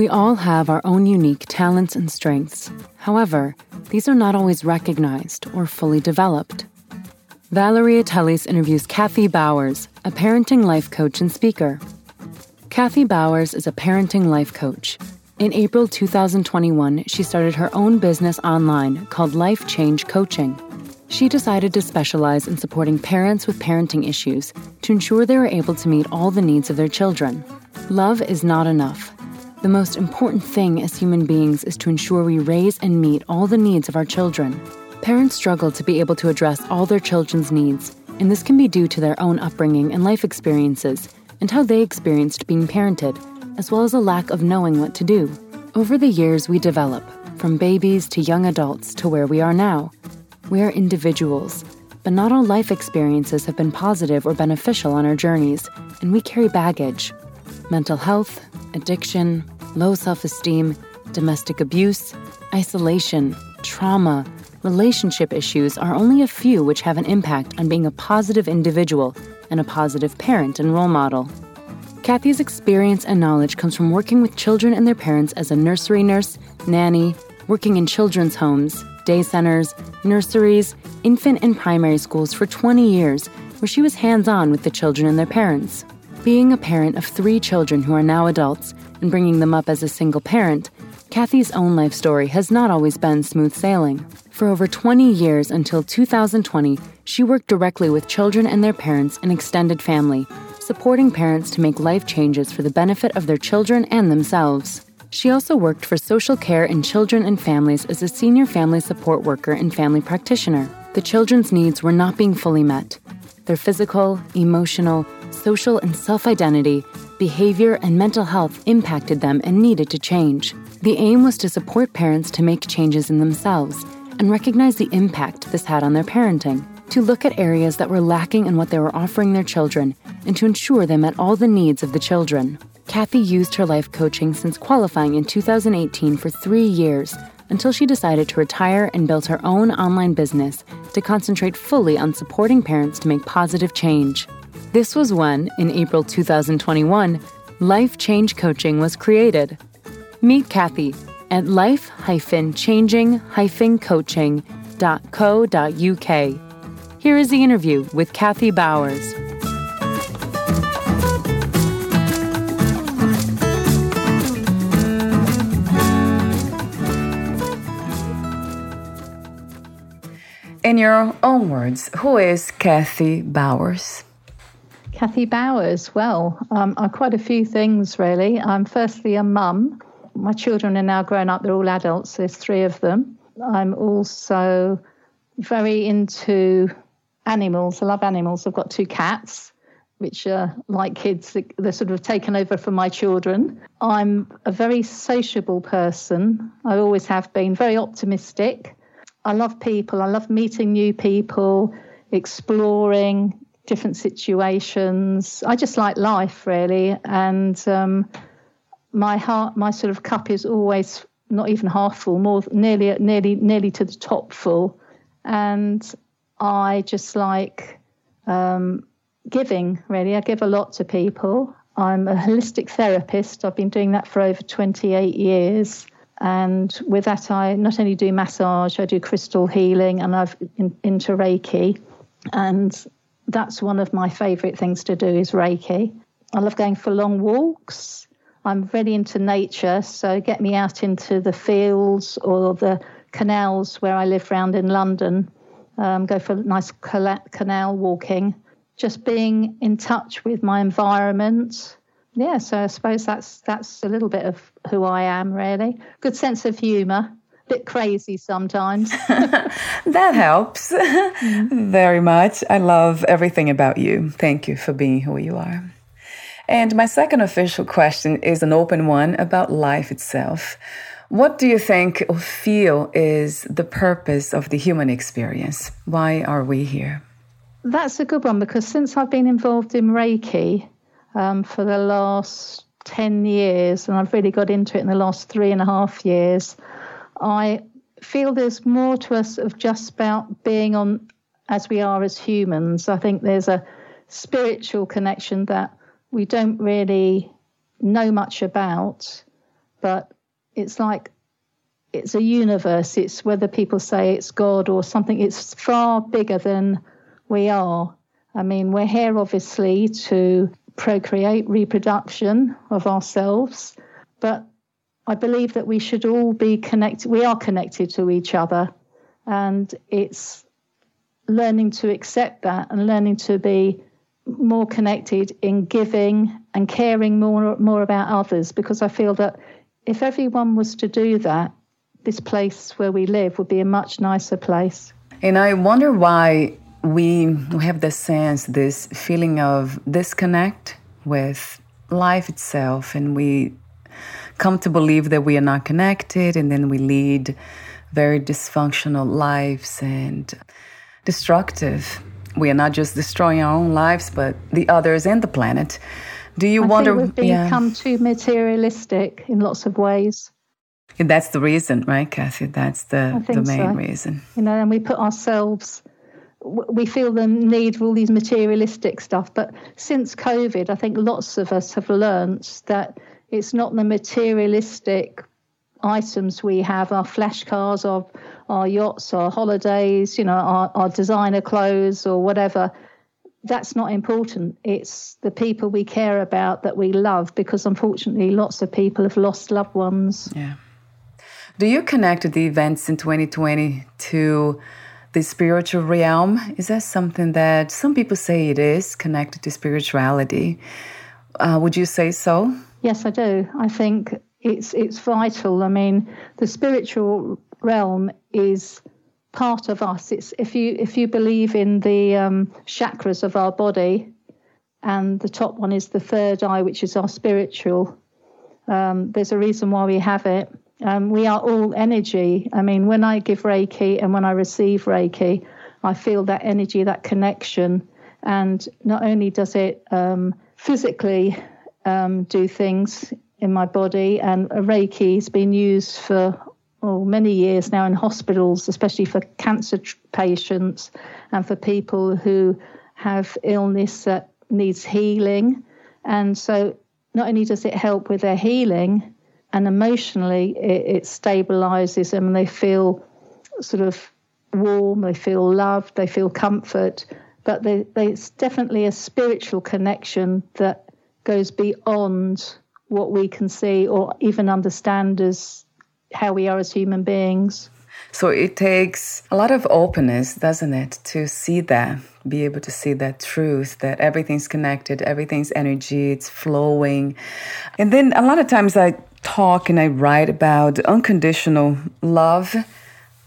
We all have our own unique talents and strengths. However, these are not always recognized or fully developed. Valeria Teles interviews Kathy Bowers, a parenting life coach and speaker. Kathy Bowers is a parenting life coach. In April 2021, she started her own business online called Life Change Coaching. She decided to specialize in supporting parents with parenting issues to ensure they are able to meet all the needs of their children. Love is not enough. The most important thing as human beings is to ensure we raise and meet all the needs of our children. Parents struggle to be able to address all their children's needs, and this can be due to their own upbringing and life experiences and how they experienced being parented, as well as a lack of knowing what to do. Over the years, we develop, from babies to young adults to where we are now. We are individuals, but not all life experiences have been positive or beneficial on our journeys, and we carry baggage. Mental health, addiction, low self esteem, domestic abuse, isolation, trauma, relationship issues are only a few which have an impact on being a positive individual and a positive parent and role model. Kathy's experience and knowledge comes from working with children and their parents as a nursery nurse, nanny, working in children's homes, day centers, nurseries, infant and primary schools for 20 years, where she was hands on with the children and their parents. Being a parent of three children who are now adults and bringing them up as a single parent, Kathy's own life story has not always been smooth sailing. For over 20 years until 2020, she worked directly with children and their parents and extended family, supporting parents to make life changes for the benefit of their children and themselves. She also worked for social care in children and families as a senior family support worker and family practitioner. The children's needs were not being fully met. Their physical, emotional, social and self identity, behavior, and mental health impacted them and needed to change. The aim was to support parents to make changes in themselves and recognize the impact this had on their parenting, to look at areas that were lacking in what they were offering their children, and to ensure they met all the needs of the children. Kathy used her life coaching since qualifying in 2018 for three years until she decided to retire and build her own online business to concentrate fully on supporting parents to make positive change. This was when, in April 2021, Life Change Coaching was created. Meet Kathy at life-changing-coaching.co.uk. Here is the interview with Kathy Bowers. In your own words, who is Kathy Bowers? Kathy Bowers. Well, um, I'm quite a few things really. I'm firstly a mum. My children are now grown up, they're all adults, there's three of them. I'm also very into animals. I love animals. I've got two cats, which are like kids, they're sort of taken over from my children. I'm a very sociable person. I always have been, very optimistic. I love people, I love meeting new people, exploring, different situations. I just like life really, and um, my heart, my sort of cup is always not even half full, more nearly, nearly, nearly to the top full, and I just like um, giving. Really, I give a lot to people. I'm a holistic therapist. I've been doing that for over 28 years. And with that, I not only do massage, I do crystal healing, and I've in, into Reiki. And that's one of my favorite things to do is Reiki. I love going for long walks. I'm really into nature, so get me out into the fields or the canals where I live around in London. Um, go for nice canal walking. Just being in touch with my environment. Yeah, so I suppose that's that's a little bit of who I am, really. Good sense of humour bit crazy sometimes. that helps very much. I love everything about you. Thank you for being who you are. And my second official question is an open one about life itself. What do you think or feel is the purpose of the human experience? Why are we here? That's a good one because since I've been involved in Reiki um, for the last 10 years, and I've really got into it in the last three and a half years, I feel there's more to us of just about being on as we are as humans. I think there's a spiritual connection that we don't really know much about, but it's like it's a universe. It's whether people say it's God or something, it's far bigger than we are. I mean, we're here obviously to procreate, reproduction of ourselves, but I believe that we should all be connected. We are connected to each other, and it's learning to accept that and learning to be more connected in giving and caring more more about others. Because I feel that if everyone was to do that, this place where we live would be a much nicer place. And I wonder why we we have this sense, this feeling of disconnect with life itself, and we come to believe that we are not connected and then we lead very dysfunctional lives and destructive. We are not just destroying our own lives, but the others and the planet. Do you I wonder? Think we've become yeah. too materialistic in lots of ways. And that's the reason, right, Kathy? That's the, the main so. reason. You know, and we put ourselves, we feel the need for all these materialistic stuff. But since COVID, I think lots of us have learnt that it's not the materialistic items we have, our flash cars, our, our yachts, our holidays, you know, our, our designer clothes or whatever. That's not important. It's the people we care about that we love because unfortunately lots of people have lost loved ones. Yeah. Do you connect the events in 2020 to the spiritual realm? Is that something that some people say it is connected to spirituality? Uh, would you say so? Yes, I do. I think it's it's vital. I mean, the spiritual realm is part of us. It's if you if you believe in the um, chakras of our body, and the top one is the third eye, which is our spiritual. Um, there's a reason why we have it. Um, we are all energy. I mean, when I give Reiki and when I receive Reiki, I feel that energy, that connection, and not only does it um, physically um, do things in my body, and Reiki has been used for oh, many years now in hospitals, especially for cancer patients and for people who have illness that needs healing. And so, not only does it help with their healing, and emotionally, it, it stabilizes them, and they feel sort of warm, they feel loved, they feel comfort. But they, they, it's definitely a spiritual connection that goes beyond what we can see or even understand as how we are as human beings. So it takes a lot of openness, doesn't it, to see that, be able to see that truth that everything's connected, everything's energy, it's flowing. And then a lot of times I talk and I write about unconditional love,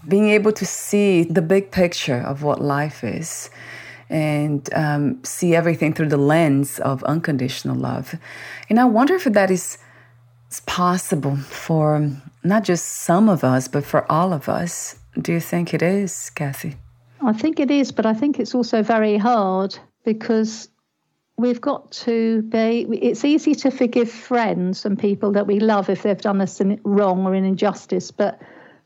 being able to see the big picture of what life is and um, see everything through the lens of unconditional love. And I wonder if that is possible for not just some of us, but for all of us. Do you think it is, Kathy? I think it is, but I think it's also very hard because we've got to be it's easy to forgive friends and people that we love if they've done us wrong or an injustice but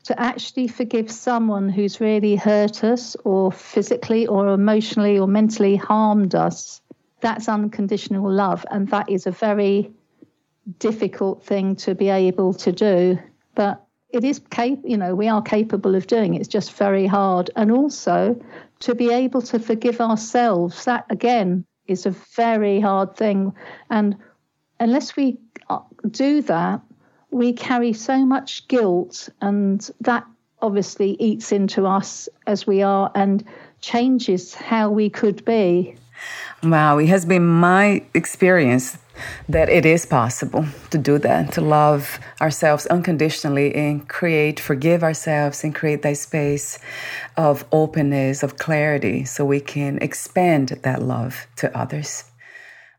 to actually forgive someone who's really hurt us or physically or emotionally or mentally harmed us, that's unconditional love. And that is a very difficult thing to be able to do. But it is cap- you know we are capable of doing it. it's just very hard and also to be able to forgive ourselves that again is a very hard thing. And unless we uh, do that, we carry so much guilt, and that obviously eats into us as we are and changes how we could be. Wow, it has been my experience that it is possible to do that, to love ourselves unconditionally and create, forgive ourselves and create that space of openness, of clarity, so we can expand that love to others.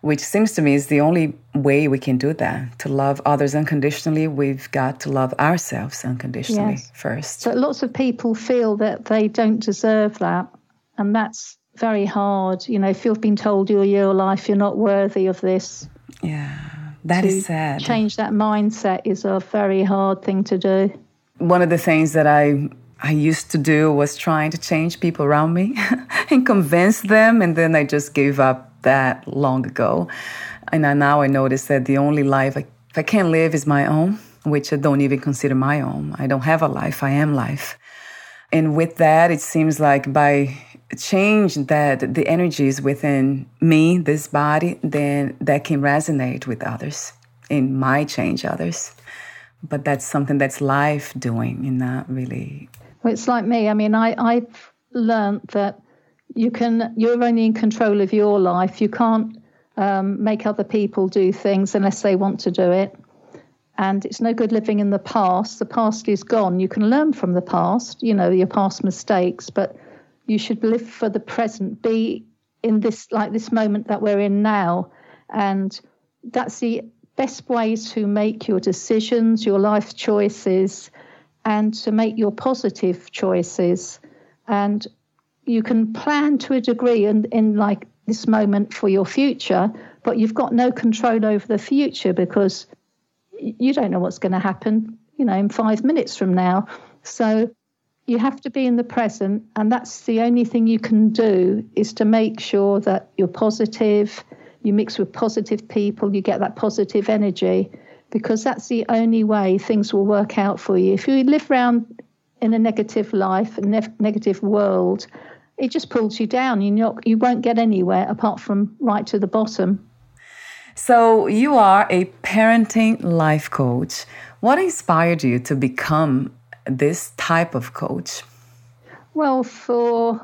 Which seems to me is the only way we can do that. To love others unconditionally, we've got to love ourselves unconditionally yes. first. So lots of people feel that they don't deserve that. And that's very hard. You know, if you've been told your your life, you're not worthy of this. Yeah, that is sad. Change that mindset is a very hard thing to do. One of the things that I I used to do was trying to change people around me and convince them, and then I just gave up that long ago. And I, now I notice that the only life I, I can live is my own, which I don't even consider my own. I don't have a life, I am life. And with that, it seems like by change that the energies within me, this body, then that can resonate with others and might change others. But that's something that's life doing and not really. Well, it's like me. I mean, I, I've learned that you can, you're only in control of your life. You can't um, make other people do things unless they want to do it. And it's no good living in the past. The past is gone. You can learn from the past, you know, your past mistakes, but you should live for the present, be in this like this moment that we're in now. And that's the best way to make your decisions, your life choices, and to make your positive choices. And you can plan to a degree in, in like this moment for your future, but you've got no control over the future because you don't know what's going to happen, you know, in five minutes from now. So you have to be in the present and that's the only thing you can do is to make sure that you're positive you mix with positive people you get that positive energy because that's the only way things will work out for you. If you live around in a negative life a ne- negative world it just pulls you down. You you won't get anywhere apart from right to the bottom. So you are a parenting life coach. What inspired you to become this type of coach? Well, for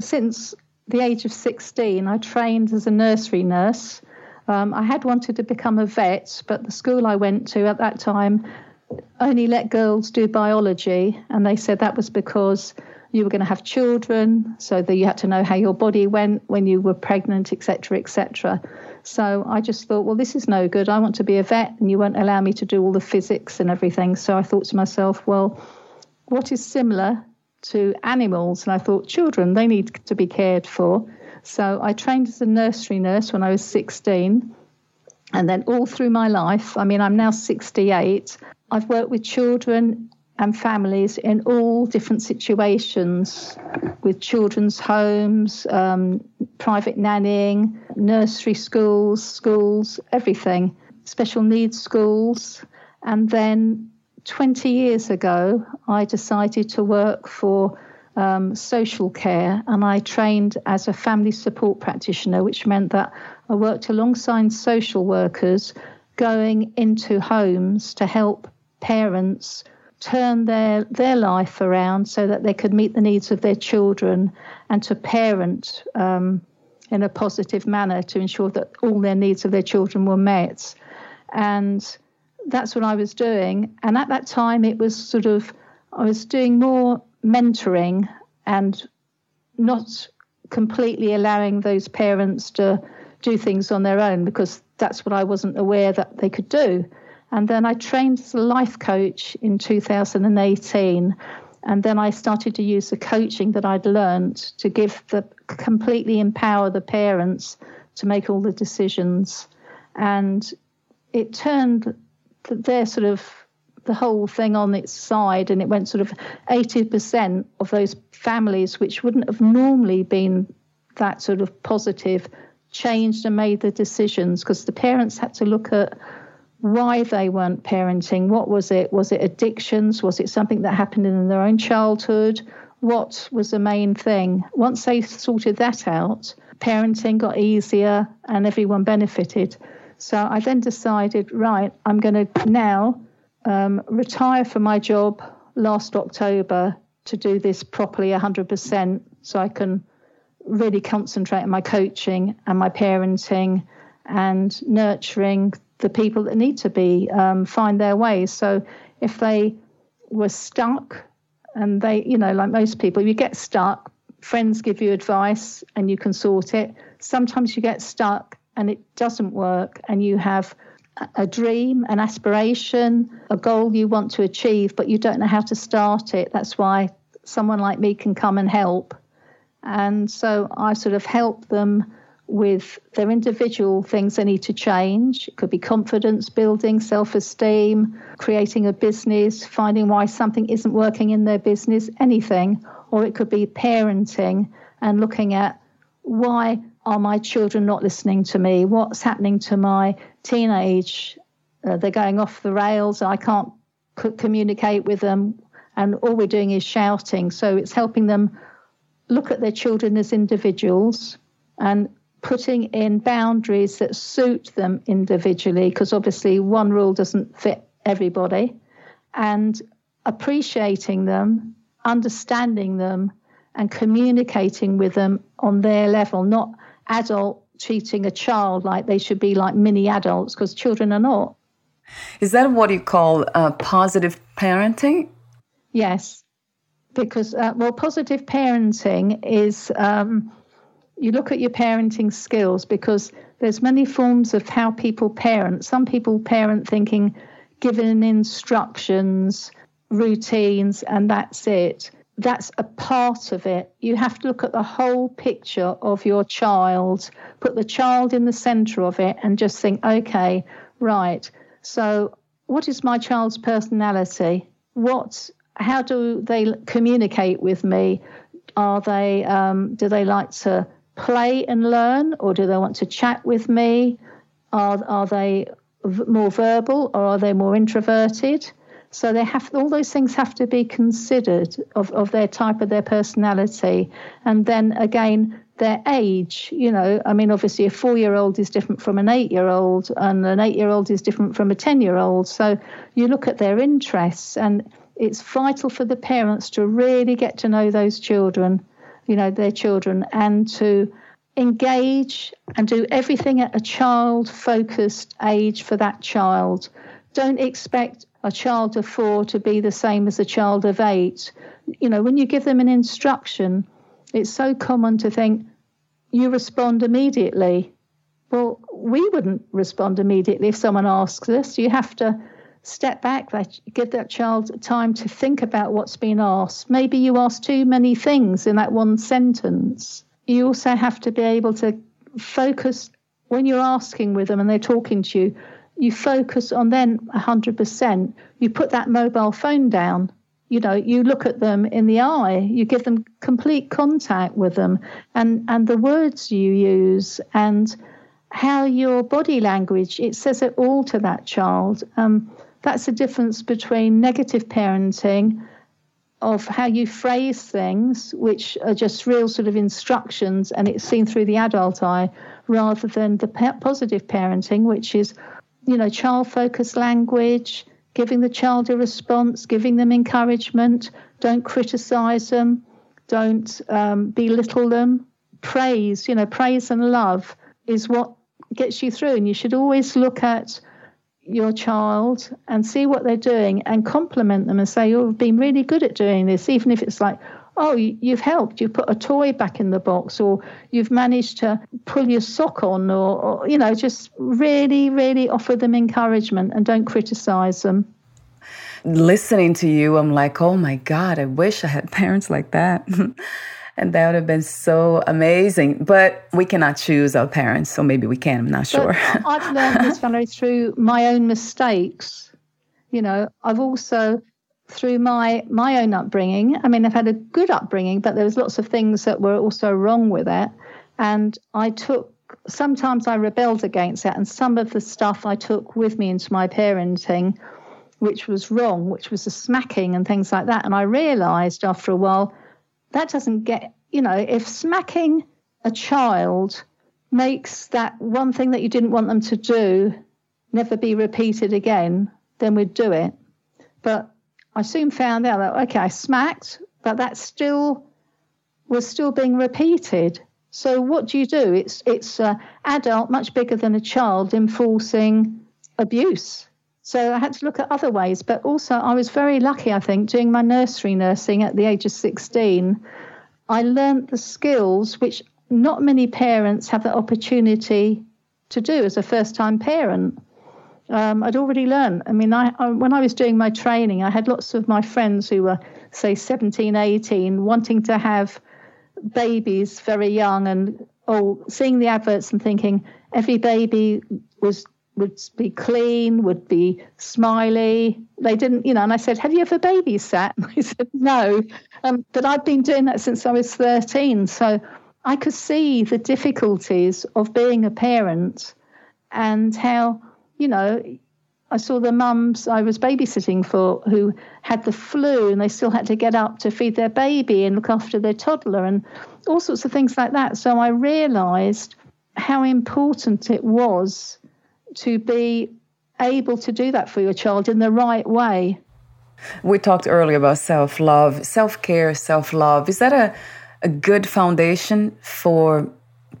since the age of 16, I trained as a nursery nurse. Um, I had wanted to become a vet, but the school I went to at that time only let girls do biology, and they said that was because you were going to have children, so that you had to know how your body went when you were pregnant, etc., etc. So I just thought, well, this is no good. I want to be a vet, and you won't allow me to do all the physics and everything. So I thought to myself, well, what is similar to animals? And I thought, children, they need to be cared for. So I trained as a nursery nurse when I was 16. And then all through my life, I mean, I'm now 68, I've worked with children and families in all different situations with children's homes, um, private nannying, nursery schools, schools, everything, special needs schools. And then 20 years ago, I decided to work for um, social care and I trained as a family support practitioner, which meant that I worked alongside social workers going into homes to help parents turn their, their life around so that they could meet the needs of their children and to parent um, in a positive manner to ensure that all their needs of their children were met. And that's what I was doing. And at that time, it was sort of, I was doing more mentoring and not completely allowing those parents to do things on their own because that's what I wasn't aware that they could do. And then I trained as a life coach in 2018. And then I started to use the coaching that I'd learned to give the completely empower the parents to make all the decisions. And it turned their sort of the whole thing on its side and it went sort of 80% of those families which wouldn't have normally been that sort of positive changed and made the decisions because the parents had to look at why they weren't parenting. What was it? Was it addictions? Was it something that happened in their own childhood? What was the main thing? Once they sorted that out, parenting got easier and everyone benefited. So I then decided, right, I'm going to now um, retire from my job last October to do this properly 100% so I can really concentrate on my coaching and my parenting and nurturing the people that need to be um, find their ways. So if they were stuck and they, you know, like most people, you get stuck, friends give you advice and you can sort it. Sometimes you get stuck and it doesn't work and you have a dream, an aspiration, a goal you want to achieve, but you don't know how to start it. That's why someone like me can come and help. And so I sort of help them with their individual things they need to change. It could be confidence building, self esteem, creating a business, finding why something isn't working in their business, anything. Or it could be parenting and looking at why are my children not listening to me? What's happening to my teenage? Uh, they're going off the rails. I can't c- communicate with them. And all we're doing is shouting. So it's helping them look at their children as individuals and putting in boundaries that suit them individually, because obviously one rule doesn't fit everybody, and appreciating them, understanding them, and communicating with them on their level, not adult treating a child like they should be like mini adults, because children are not. Is that what you call uh, positive parenting? Yes, because uh, well, positive parenting is um, you look at your parenting skills because there's many forms of how people parent. Some people parent thinking, given instructions, routines, and that's it. That's a part of it. You have to look at the whole picture of your child, put the child in the center of it, and just think, okay, right. So, what is my child's personality? What how do they communicate with me? Are they um, do they like to play and learn, or do they want to chat with me? Are are they v- more verbal, or are they more introverted? So they have all those things have to be considered of, of their type of their personality, and then again their age. You know, I mean, obviously a four-year-old is different from an eight-year-old, and an eight-year-old is different from a ten-year-old. So you look at their interests and it's vital for the parents to really get to know those children, you know, their children, and to engage and do everything at a child focused age for that child. Don't expect a child of four to be the same as a child of eight. You know, when you give them an instruction, it's so common to think you respond immediately. Well, we wouldn't respond immediately if someone asks us. You have to step back, give that child time to think about what's been asked. Maybe you ask too many things in that one sentence. You also have to be able to focus when you're asking with them and they're talking to you. You focus on them 100%. You put that mobile phone down. You know, you look at them in the eye. You give them complete contact with them, and and the words you use and how your body language it says it all to that child. Um, that's the difference between negative parenting of how you phrase things, which are just real sort of instructions and it's seen through the adult eye, rather than the positive parenting, which is, you know, child focused language, giving the child a response, giving them encouragement, don't criticize them, don't um, belittle them. Praise, you know, praise and love is what gets you through. And you should always look at your child and see what they're doing and compliment them and say, oh, You've been really good at doing this, even if it's like, Oh, you've helped, you've put a toy back in the box, or you've managed to pull your sock on, or, or you know, just really, really offer them encouragement and don't criticize them. Listening to you, I'm like, Oh my God, I wish I had parents like that. and that would have been so amazing. But we cannot choose our parents, so maybe we can. I'm not sure. I've learned this, Valerie, through my own mistakes. You know, I've also through my my own upbringing. I mean, I've had a good upbringing, but there was lots of things that were also wrong with it, and I took. Sometimes I rebelled against it, and some of the stuff I took with me into my parenting, which was wrong, which was the smacking and things like that. And I realised after a while that doesn't get, you know, if smacking a child makes that one thing that you didn't want them to do never be repeated again, then we'd do it. But I soon found out that, okay, I smacked, but that still was still being repeated. So what do you do? It's it's an adult, much bigger than a child, enforcing abuse. So I had to look at other ways. But also, I was very lucky, I think, doing my nursery nursing at the age of 16. I learnt the skills which not many parents have the opportunity to do as a first time parent. Um, I'd already learned. I mean, I, I, when I was doing my training, I had lots of my friends who were, say, 17, 18, wanting to have babies very young and oh, seeing the adverts and thinking every baby was would be clean, would be smiley. They didn't, you know, and I said, Have you ever babysat? And I said, No. Um, but I've been doing that since I was 13. So I could see the difficulties of being a parent and how, you know, I saw the mums I was babysitting for who had the flu and they still had to get up to feed their baby and look after their toddler and all sorts of things like that. So I realized how important it was to be able to do that for your child in the right way. We talked earlier about self love, self care, self love. Is that a, a good foundation for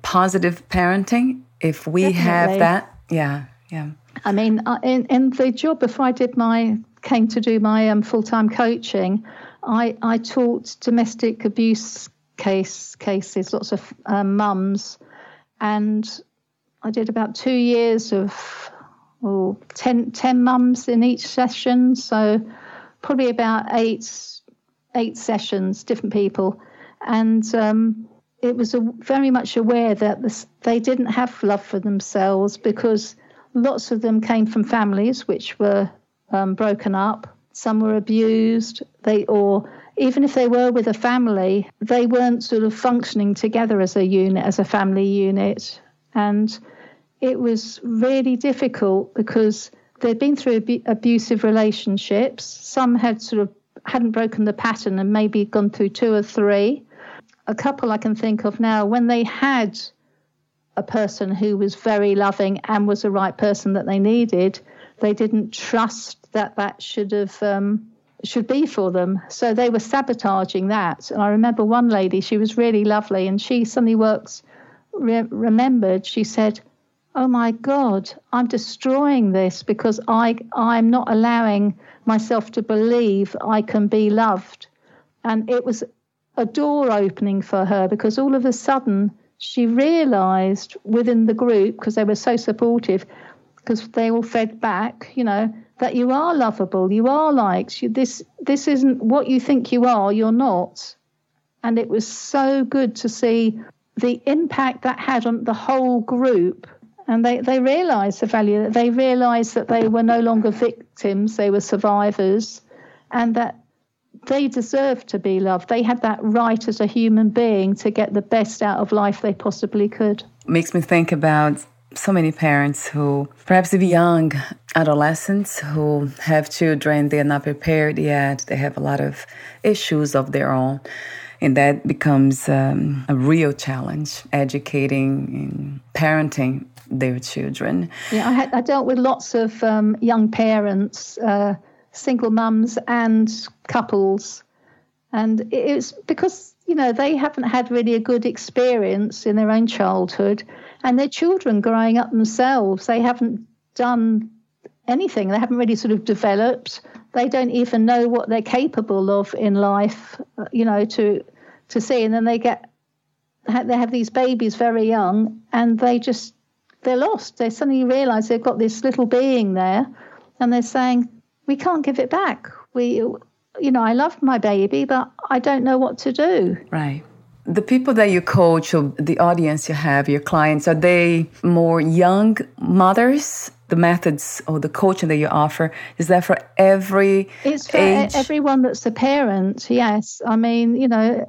positive parenting? If we Definitely. have that, yeah, yeah. I mean, uh, in, in the job before I did my came to do my um, full time coaching, I, I taught domestic abuse case cases, lots of um, mums, and I did about two years of oh, 10, 10 mums in each session. So probably about eight, eight sessions, different people. And um, it was a, very much aware that this, they didn't have love for themselves because lots of them came from families which were um, broken up. Some were abused. They or even if they were with a family, they weren't sort of functioning together as a unit, as a family unit. And it was really difficult because they'd been through ab- abusive relationships. Some had sort of hadn't broken the pattern and maybe gone through two or three. A couple I can think of now, when they had a person who was very loving and was the right person that they needed, they didn't trust that that should have um, should be for them. So they were sabotaging that. And I remember one lady, she was really lovely, and she suddenly works re- remembered. She said, oh my God, I'm destroying this because I, I'm not allowing myself to believe I can be loved. And it was a door opening for her because all of a sudden she realized within the group, because they were so supportive, because they all fed back, you know, that you are lovable, you are liked. You, this, this isn't what you think you are, you're not. And it was so good to see the impact that had on the whole group and they, they realised the value. They realised that they were no longer victims; they were survivors, and that they deserved to be loved. They had that right as a human being to get the best out of life they possibly could. Makes me think about so many parents who, perhaps even young adolescents who have children, they're not prepared yet. They have a lot of issues of their own. And that becomes um, a real challenge, educating and parenting their children. Yeah, I, had, I dealt with lots of um, young parents, uh, single mums, and couples, and it's because you know they haven't had really a good experience in their own childhood, and their children growing up themselves, they haven't done anything. They haven't really sort of developed. They don't even know what they're capable of in life, uh, you know, to to see. And then they get they have these babies very young, and they just they're lost. They suddenly realize they've got this little being there and they're saying, we can't give it back. We, you know, I love my baby, but I don't know what to do. Right. The people that you coach or the audience you have, your clients, are they more young mothers? The methods or the coaching that you offer is that for every it's for age? everyone that's a parent. Yes, I mean, you know,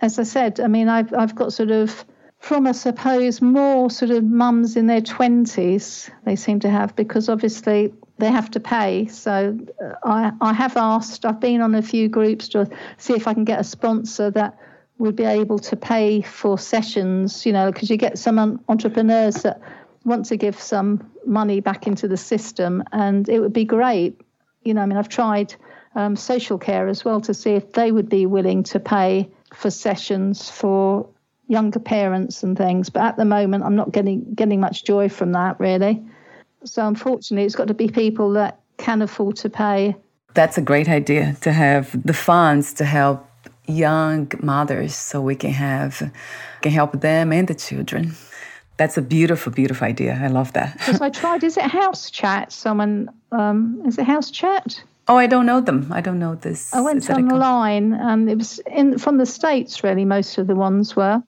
as I said, I mean, I've I've got sort of from, I suppose, more sort of mums in their 20s, they seem to have, because obviously they have to pay. So uh, I, I have asked, I've been on a few groups to see if I can get a sponsor that would be able to pay for sessions, you know, because you get some entrepreneurs that want to give some money back into the system, and it would be great. You know, I mean, I've tried um, social care as well to see if they would be willing to pay for sessions for younger parents and things. But at the moment, I'm not getting getting much joy from that really. So unfortunately, it's got to be people that can afford to pay. That's a great idea to have the funds to help young mothers so we can have can help them and the children. That's a beautiful, beautiful idea. I love that. Because I tried, is it House Chat? Someone, um, is it House Chat? Oh, I don't know them. I don't know this. I went online, and it was in from the states. Really, most of the ones were,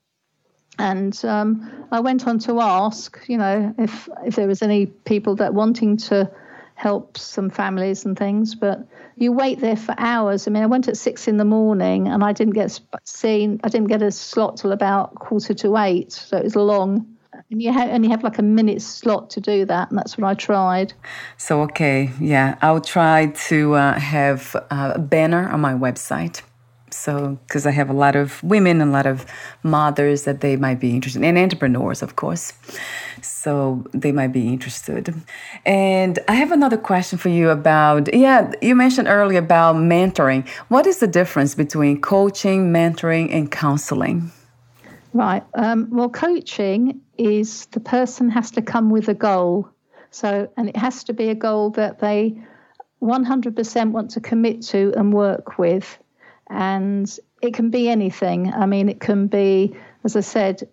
and um, I went on to ask, you know, if if there was any people that wanting to help some families and things, but you wait there for hours. I mean, I went at six in the morning and I didn't get seen. I didn't get a slot till about quarter to eight, so it was long. And you only have like a minute slot to do that, and that's what I tried. So okay, yeah, I'll try to uh, have a banner on my website so, because I have a lot of women, and a lot of mothers that they might be interested, and entrepreneurs, of course. So they might be interested. And I have another question for you about, yeah, you mentioned earlier about mentoring. What is the difference between coaching, mentoring, and counseling? Right. Um, well, coaching is the person has to come with a goal. So, and it has to be a goal that they 100% want to commit to and work with and it can be anything. I mean, it can be, as I said,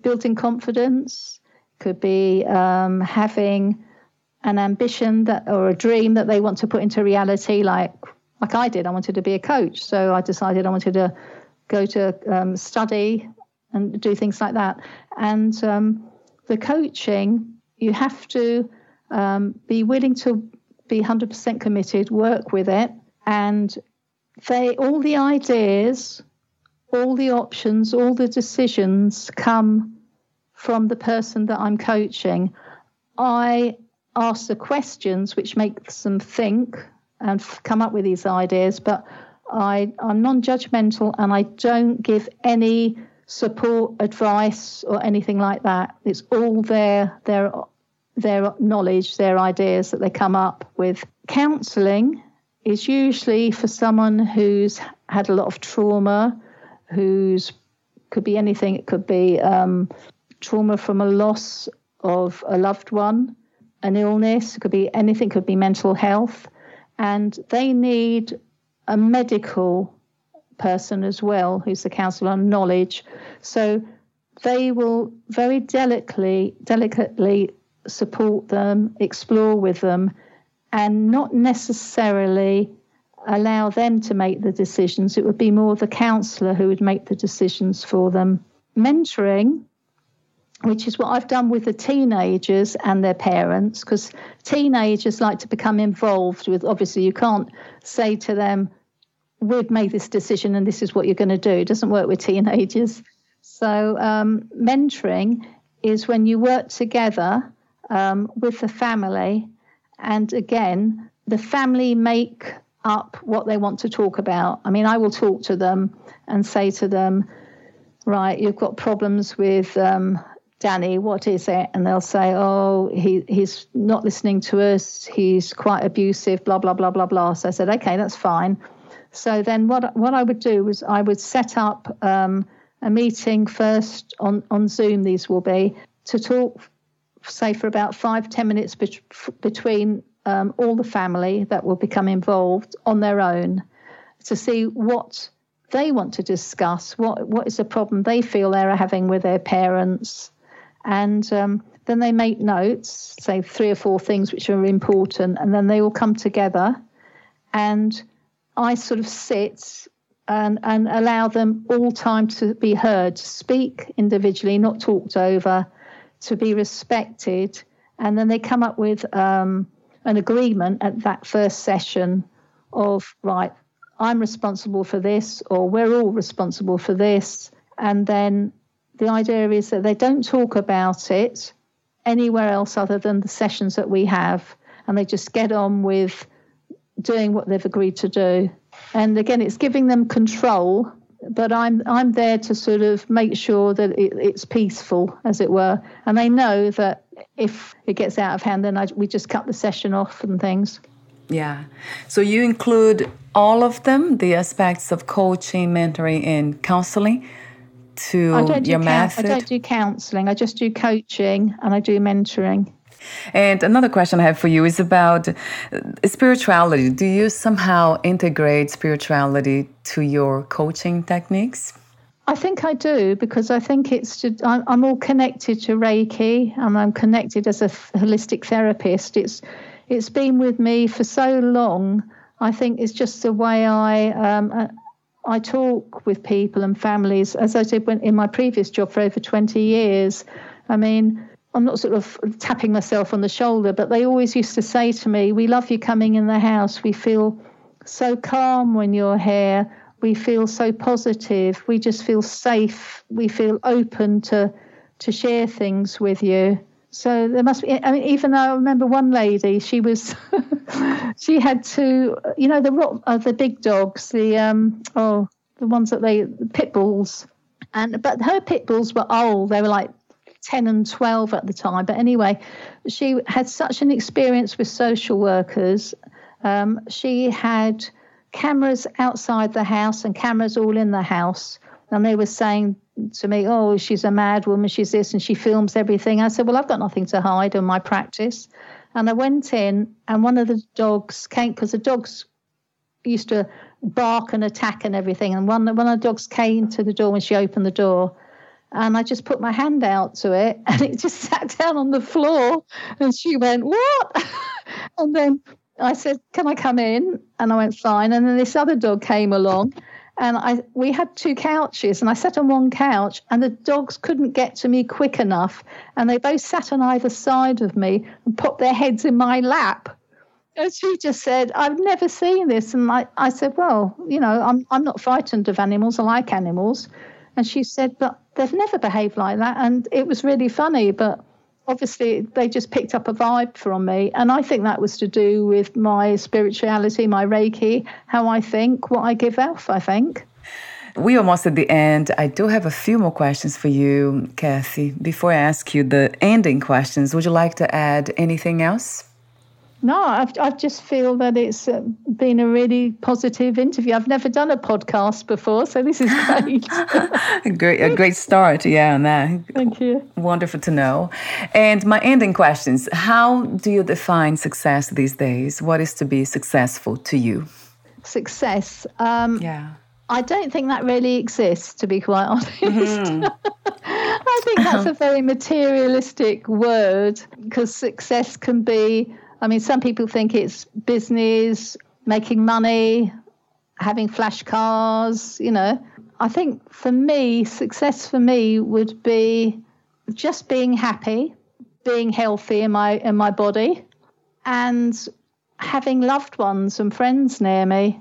building confidence, could be um, having an ambition that or a dream that they want to put into reality, like like I did. I wanted to be a coach, so I decided I wanted to go to um, study and do things like that. And um, the coaching, you have to um, be willing to be 100% committed, work with it, and they all the ideas, all the options, all the decisions come from the person that I'm coaching. I ask the questions which makes them think and come up with these ideas, but I, I'm non judgmental and I don't give any support, advice, or anything like that. It's all their, their, their knowledge, their ideas that they come up with. Counselling is usually for someone who's had a lot of trauma, who's could be anything. It could be um, trauma from a loss of a loved one, an illness. It could be anything. Could be mental health, and they need a medical person as well, who's the counsellor on knowledge. So they will very delicately, delicately support them, explore with them, and not necessarily allow them to make the decisions. It would be more the counsellor who would make the decisions for them. Mentoring, which is what I've done with the teenagers and their parents, because teenagers like to become involved with, obviously, you can't say to them, We've made this decision and this is what you're going to do. It doesn't work with teenagers. So, um, mentoring is when you work together um, with the family and again, the family make up what they want to talk about. I mean, I will talk to them and say to them, right, you've got problems with um, Danny, what is it? And they'll say, oh, he, he's not listening to us. He's quite abusive, blah, blah, blah, blah, blah. So I said, okay, that's fine. So then what, what I would do was I would set up um, a meeting first on, on Zoom, these will be, to talk say for about five ten minutes be- between um, all the family that will become involved on their own to see what they want to discuss, what what is the problem they feel they're having with their parents, and um, then they make notes, say three or four things which are important, and then they all come together, and I sort of sit and, and allow them all time to be heard, to speak individually, not talked over, to be respected. And then they come up with um, an agreement at that first session of, right, I'm responsible for this, or we're all responsible for this. And then the idea is that they don't talk about it anywhere else other than the sessions that we have. And they just get on with doing what they've agreed to do. And again, it's giving them control but I'm I'm there to sort of make sure that it, it's peaceful, as it were, and they know that if it gets out of hand, then I, we just cut the session off and things. Yeah. So you include all of them, the aspects of coaching, mentoring, and counseling to your method? I don't do counseling. I just do coaching and I do mentoring. And another question I have for you is about uh, spirituality. Do you somehow integrate spirituality to your coaching techniques? I think I do because I think it's to, I'm all connected to Reiki and I'm connected as a holistic therapist. It's it's been with me for so long. I think it's just the way I um, uh, I talk with people and families, as I did when, in my previous job for over 20 years. I mean, I'm not sort of tapping myself on the shoulder, but they always used to say to me, We love you coming in the house. We feel so calm when you're here. We feel so positive. We just feel safe. We feel open to to share things with you. So there must be. I mean, even though I remember one lady, she was, she had two. you know, the uh, the big dogs, the um, oh, the ones that they the pit bulls, and but her pit bulls were old. They were like 10 and 12 at the time. But anyway, she had such an experience with social workers. Um, she had cameras outside the house and cameras all in the house. And they were saying to me, Oh, she's a mad woman, she's this, and she films everything. I said, Well, I've got nothing to hide in my practice. And I went in, and one of the dogs came because the dogs used to bark and attack and everything. And one, one of the dogs came to the door when she opened the door and I just put my hand out to it and it just sat down on the floor and she went, What? and then I said, Can I come in? And I went, Fine. And then this other dog came along and I we had two couches and I sat on one couch and the dogs couldn't get to me quick enough and they both sat on either side of me and put their heads in my lap. And she just said, I've never seen this. And I, I said, Well, you know, I'm I'm not frightened of animals. I like animals. And she said, But they've never behaved like that. And it was really funny, but obviously they just picked up a vibe from me. And I think that was to do with my spirituality, my Reiki, how I think, what I give off, I think. We almost at the end. I do have a few more questions for you, Kathy. Before I ask you the ending questions, would you like to add anything else? No, I've, I just feel that it's been a really positive interview. I've never done a podcast before, so this is great. a great, a great start, yeah, on that. Thank you. Wonderful to know. And my ending questions: How do you define success these days? What is to be successful to you? Success. Um, yeah. I don't think that really exists, to be quite honest. Mm-hmm. I think that's a very materialistic word because success can be I mean, some people think it's business, making money, having flash cars, you know. I think for me, success for me would be just being happy, being healthy in my in my body, and having loved ones and friends near me.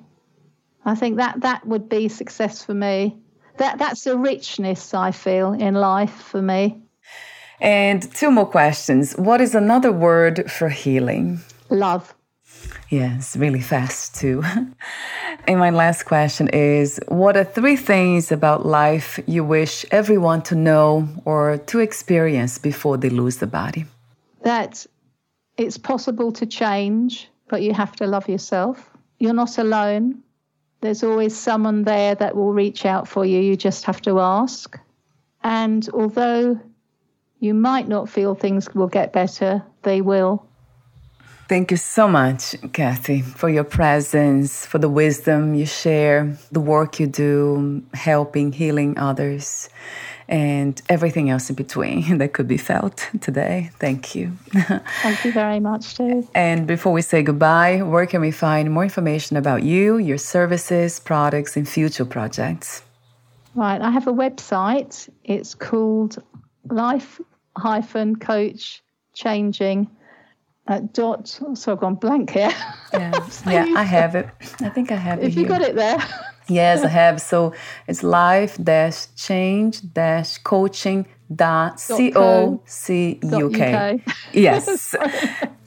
I think that that would be success for me. That that's the richness I feel in life for me. And two more questions. What is another word for healing? Love. Yes, really fast too. and my last question is What are three things about life you wish everyone to know or to experience before they lose the body? That it's possible to change, but you have to love yourself. You're not alone. There's always someone there that will reach out for you. You just have to ask. And although you might not feel things will get better, they will. Thank you so much, Kathy, for your presence, for the wisdom you share, the work you do, helping, healing others, and everything else in between that could be felt today. Thank you. Thank you very much, too. And before we say goodbye, where can we find more information about you, your services, products, and future projects? Right, I have a website. It's called Life hyphen coach changing uh, dot so I've gone blank here. Yeah, yeah I have it. I think I have it. If you got it there. yes, I have. So it's life dash change dash coaching dot c o c u k. Yes.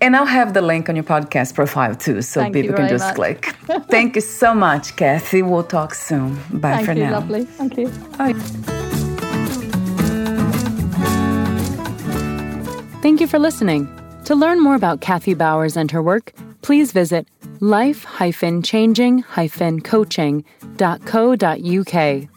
And I'll have the link on your podcast profile too, so Thank people can just much. click. Thank you so much, Kathy. We'll talk soon. Bye Thank for you, now. lovely. Thank you. Bye. Thank you for listening. To learn more about Kathy Bowers and her work, please visit life-changing-coaching.co.uk.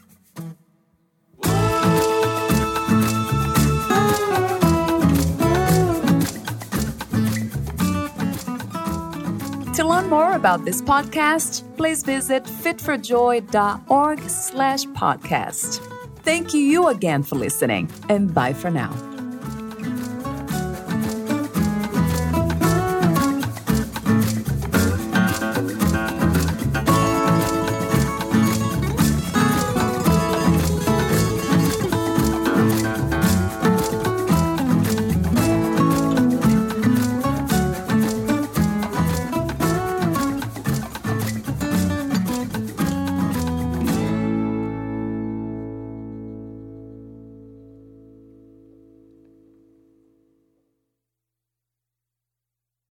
To learn more about this podcast, please visit fitforjoy.org slash podcast. Thank you again for listening, and bye for now.